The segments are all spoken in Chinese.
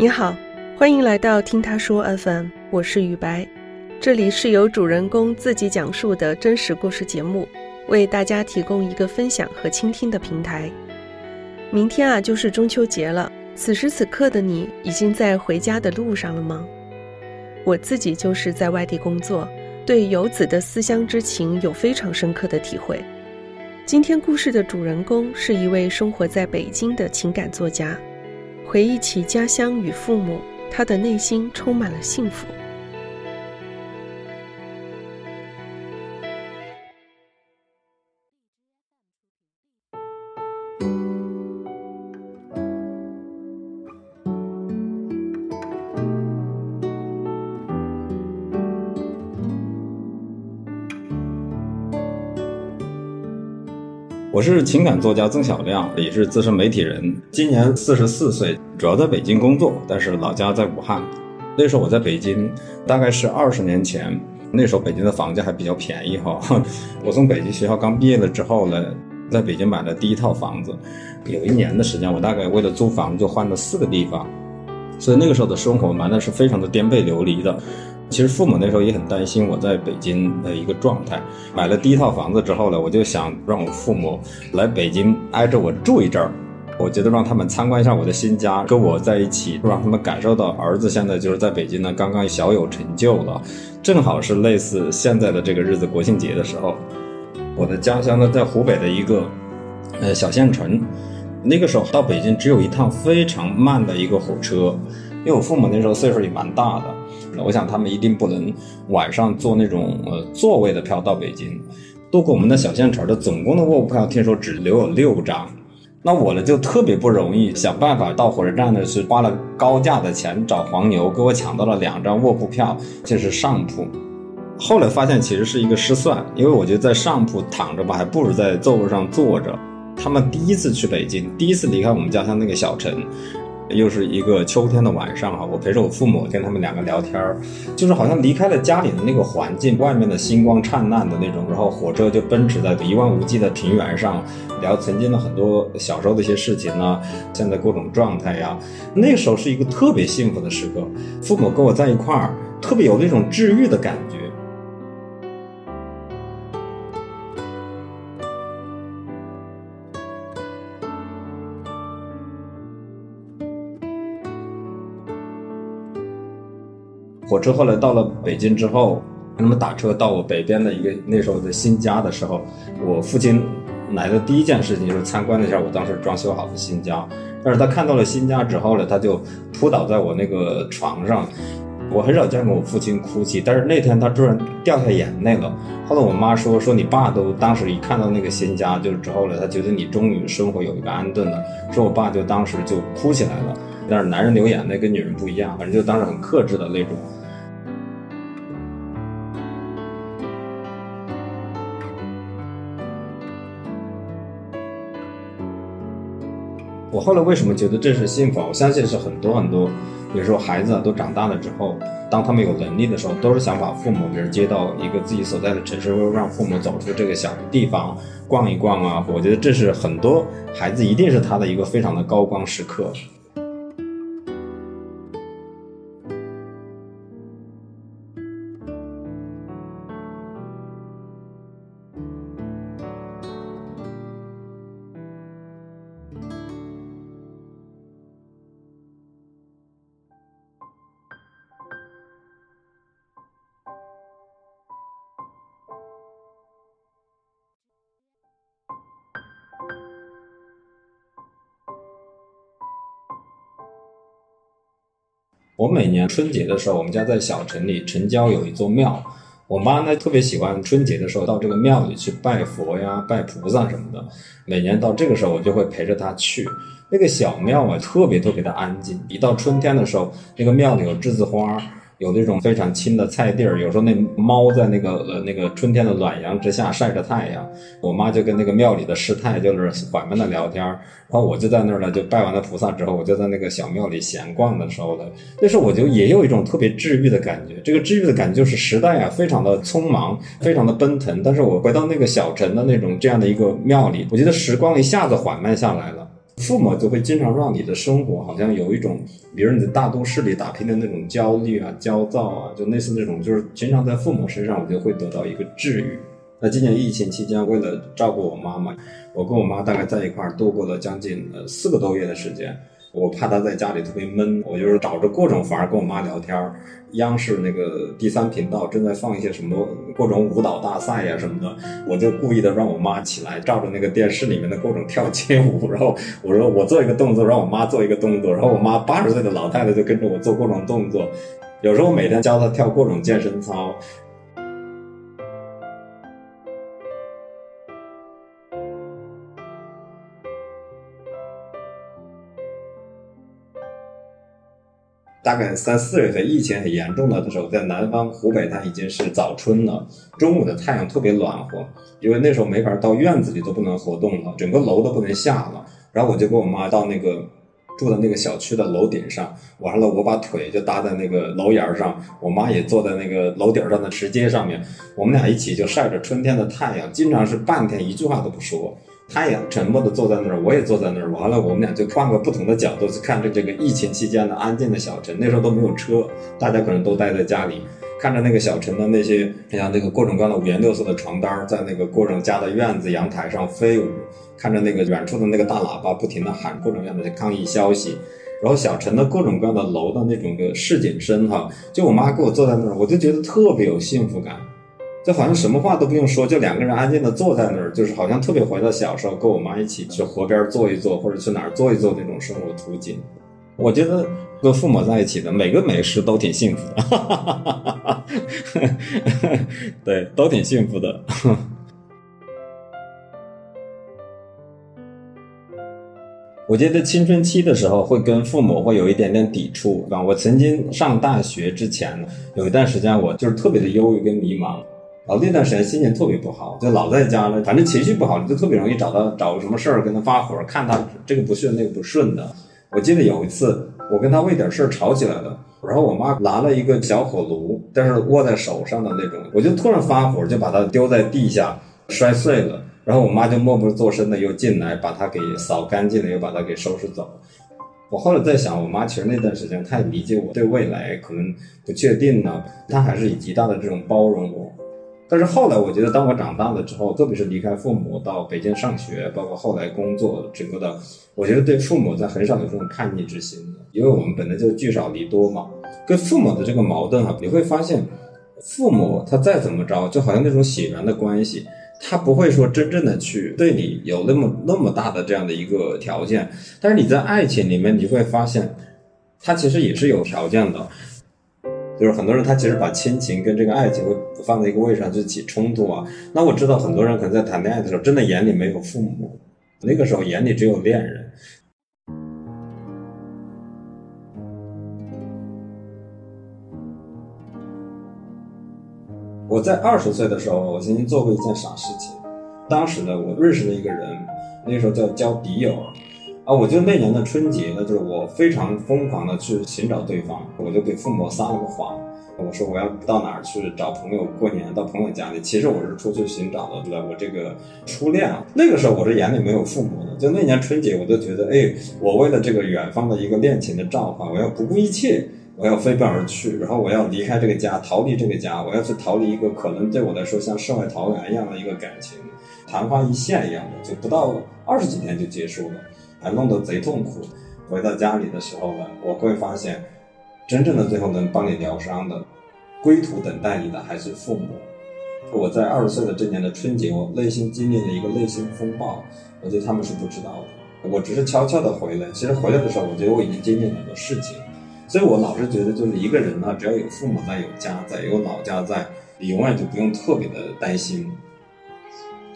你好，欢迎来到听他说 FM，我是雨白，这里是由主人公自己讲述的真实故事节目，为大家提供一个分享和倾听的平台。明天啊，就是中秋节了，此时此刻的你已经在回家的路上了吗？我自己就是在外地工作，对游子的思乡之情有非常深刻的体会。今天故事的主人公是一位生活在北京的情感作家，回忆起家乡与父母，他的内心充满了幸福。我是情感作家曾小亮，也是资深媒体人，今年四十四岁，主要在北京工作，但是老家在武汉。那时候我在北京，大概是二十年前，那时候北京的房价还比较便宜哈。我从北京学校刚毕业了之后呢，在北京买了第一套房子，有一年的时间，我大概为了租房就换了四个地方，所以那个时候的生活玩的是非常的颠沛流离的。其实父母那时候也很担心我在北京的一个状态。买了第一套房子之后呢，我就想让我父母来北京挨着我住一阵儿。我觉得让他们参观一下我的新家，跟我在一起，让他们感受到儿子现在就是在北京呢，刚刚小有成就了。正好是类似现在的这个日子，国庆节的时候。我的家乡呢在湖北的一个呃小县城，那个时候到北京只有一趟非常慢的一个火车，因为我父母那时候岁数也蛮大的。我想他们一定不能晚上坐那种呃座位的票到北京，渡过我们的小县城的总共的卧铺票，听说只留有六张。那我呢就特别不容易，想办法到火车站呢是花了高价的钱找黄牛给我抢到了两张卧铺票，这是上铺。后来发现其实是一个失算，因为我觉得在上铺躺着吧，还不如在座位上坐着。他们第一次去北京，第一次离开我们家乡那个小城。又是一个秋天的晚上哈，我陪着我父母跟他们两个聊天儿，就是好像离开了家里的那个环境，外面的星光灿烂的那种，然后火车就奔驰在一望无际的平原上，聊曾经的很多小时候的一些事情呢，现在各种状态呀，那个时候是一个特别幸福的时刻，父母跟我在一块儿，特别有那种治愈的感觉。火车后来到了北京之后，他们打车到我北边的一个那时候的新家的时候，我父亲来的第一件事情就是参观了一下我当时装修好的新家。但是他看到了新家之后呢，他就扑倒在我那个床上。我很少见过我父亲哭泣，但是那天他突然掉下眼泪了。后来我妈说说你爸都当时一看到那个新家就是之后呢，他觉得你终于生活有一个安顿了。说我爸就当时就哭起来了。但是男人流眼泪跟女人不一样，反正就当时很克制的那种。我后来为什么觉得这是幸福？我相信是很多很多，比如说孩子都长大了之后，当他们有能力的时候，都是想把父母比如接到一个自己所在的城市，或者让父母走出这个小的地方逛一逛啊。我觉得这是很多孩子一定是他的一个非常的高光时刻。我每年春节的时候，我们家在小城里城郊有一座庙，我妈呢特别喜欢春节的时候到这个庙里去拜佛呀、拜菩萨什么的。每年到这个时候，我就会陪着她去那个小庙啊，特别特别的安静。一到春天的时候，那个庙里有栀子花。有那种非常青的菜地儿，有时候那猫在那个呃那个春天的暖阳之下晒着太阳，我妈就跟那个庙里的师太就是缓慢的聊天，然后我就在那儿呢，就拜完了菩萨之后，我就在那个小庙里闲逛的时候呢，那时候我就也有一种特别治愈的感觉。这个治愈的感觉就是时代啊，非常的匆忙，非常的奔腾，但是我回到那个小城的那种这样的一个庙里，我觉得时光一下子缓慢下来了。父母就会经常让你的生活好像有一种，比如你在大都市里打拼的那种焦虑啊、焦躁啊，就类似那种，就是经常在父母身上，我就会得到一个治愈。那今年疫情期间，为了照顾我妈妈，我跟我妈大概在一块儿度过了将近呃四个多月的时间。我怕她在家里特别闷，我就是找着各种法儿跟我妈聊天儿。央视那个第三频道正在放一些什么各种舞蹈大赛呀什么的，我就故意的让我妈起来，照着那个电视里面的各种跳街舞，然后我说我做一个动作，让我妈做一个动作，然后我妈八十岁的老太太就跟着我做各种动作。有时候每天教她跳各种健身操。大概三四月份疫情很严重的时候，在南方湖北，它已经是早春了。中午的太阳特别暖和，因为那时候没法到院子里都不能活动了，整个楼都不能下了。然后我就跟我妈到那个住的那个小区的楼顶上，完了我把腿就搭在那个楼檐上，我妈也坐在那个楼顶上的石阶上面，我们俩一起就晒着春天的太阳，经常是半天一句话都不说。他也沉默的坐在那儿，我也坐在那儿。完了，我们俩就换个不同的角度去看着这个疫情期间的安静的小城。那时候都没有车，大家可能都待在家里，看着那个小城的那些像那个各种各样的五颜六色的床单在那个各种家的院子阳台上飞舞，看着那个远处的那个大喇叭不停的喊各种各样的抗议消息，然后小城的各种各样的楼的那种个市井声哈，就我妈跟我坐在那儿，我就觉得特别有幸福感。就好像什么话都不用说，就两个人安静的坐在那儿，就是好像特别回到小时候，跟我妈一起去河边坐一坐，或者去哪儿坐一坐那种生活图景。我觉得跟父母在一起的每个美食都挺幸福的，对，都挺幸福的。我觉得青春期的时候会跟父母会有一点点抵触啊。我曾经上大学之前呢有一段时间，我就是特别的忧郁跟迷茫。然后那段时间心情特别不好，就老在家了，反正情绪不好，就特别容易找到找个什么事儿跟他发火，看他这个不顺那个不顺的。我记得有一次，我跟他为点事儿吵起来了，然后我妈拿了一个小火炉，但是握在手上的那种，我就突然发火，就把它丢在地下摔碎了。然后我妈就默不作声的又进来把它给扫干净了，又把它给收拾走。我后来在想，我妈其实那段时间太理解我对未来可能不确定呢，她还是以极大的这种包容我。但是后来，我觉得当我长大了之后，特别是离开父母到北京上学，包括后来工作，整个的，我觉得对父母在很少有这种叛逆之心的，因为我们本来就聚少离多嘛。跟父母的这个矛盾啊，你会发现，父母他再怎么着，就好像那种血缘的关系，他不会说真正的去对你有那么那么大的这样的一个条件。但是你在爱情里面，你会发现，他其实也是有条件的。就是很多人他其实把亲情跟这个爱情会放在一个位置上就起冲突啊。那我知道很多人可能在谈恋爱的时候，真的眼里没有父母，那个时候眼里只有恋人。我在二十岁的时候，我曾经做过一件傻事情。当时呢，我认识了一个人，那时候叫交笔友。啊，我就那年的春节呢，就是我非常疯狂的去寻找对方，我就给父母撒了个谎，我说我要到哪儿去找朋友过年，到朋友家里，其实我是出去寻找了我这个初恋啊。那个时候我是眼里没有父母的，就那年春节，我就觉得，哎，我为了这个远方的一个恋情的召唤，我要不顾一切，我要飞奔而去，然后我要离开这个家，逃离这个家，我要去逃离一个可能对我来说像世外桃源一样的一个感情，昙花一现一样的，就不到二十几天就结束了。还弄得贼痛苦。回到家里的时候呢，我会发现，真正的最后能帮你疗伤的，归途等待你的还是父母。我在二十岁的这年的春节，我内心经历了一个内心风暴。我觉得他们是不知道的，我只是悄悄的回来。其实回来的时候，我觉得我已经经历很多事情。所以我老是觉得，就是一个人呢，只要有父母在，有家在，有老家在，你永远就不用特别的担心。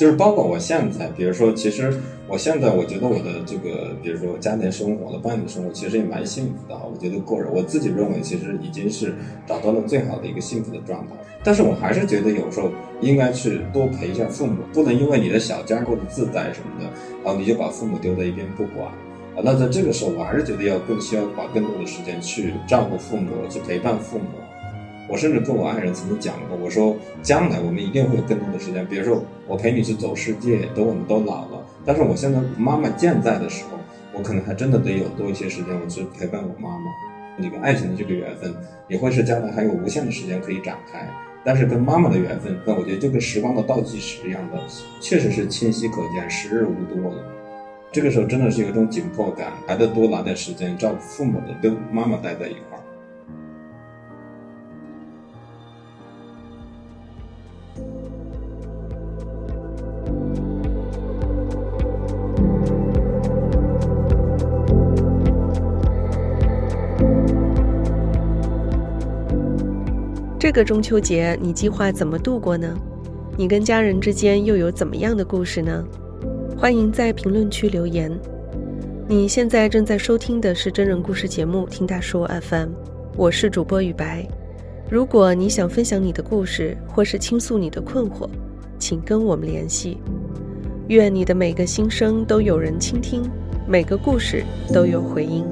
就是包括我现在，比如说，其实我现在我觉得我的这个，比如说家庭生活的伴侣生活，其实也蛮幸福的。我觉得个人我自己认为，其实已经是找到了最好的一个幸福的状态。但是我还是觉得有时候应该去多陪一下父母，不能因为你的小家过得自在什么的，然后你就把父母丢在一边不管啊。那在这个时候，我还是觉得要更需要把更多的时间去照顾父母，去陪伴父母。我甚至跟我爱人曾经讲过，我说将来我们一定会有更多的时间，比如说我陪你去走世界，等我们都老了。但是我现在妈妈健在的时候，我可能还真的得有多一些时间，我去陪伴我妈妈。这个爱情的这个缘分，也会是将来还有无限的时间可以展开。但是跟妈妈的缘分，那我觉得就跟时光的倒计时一样的，确实是清晰可见，时日无多了。这个时候真的是有一种紧迫感，还得多拿点时间照顾父母的，跟妈妈待在一块这个中秋节你计划怎么度过呢？你跟家人之间又有怎么样的故事呢？欢迎在评论区留言。你现在正在收听的是真人故事节目《听他说 FM》，我是主播雨白。如果你想分享你的故事，或是倾诉你的困惑，请跟我们联系。愿你的每个心声都有人倾听，每个故事都有回音。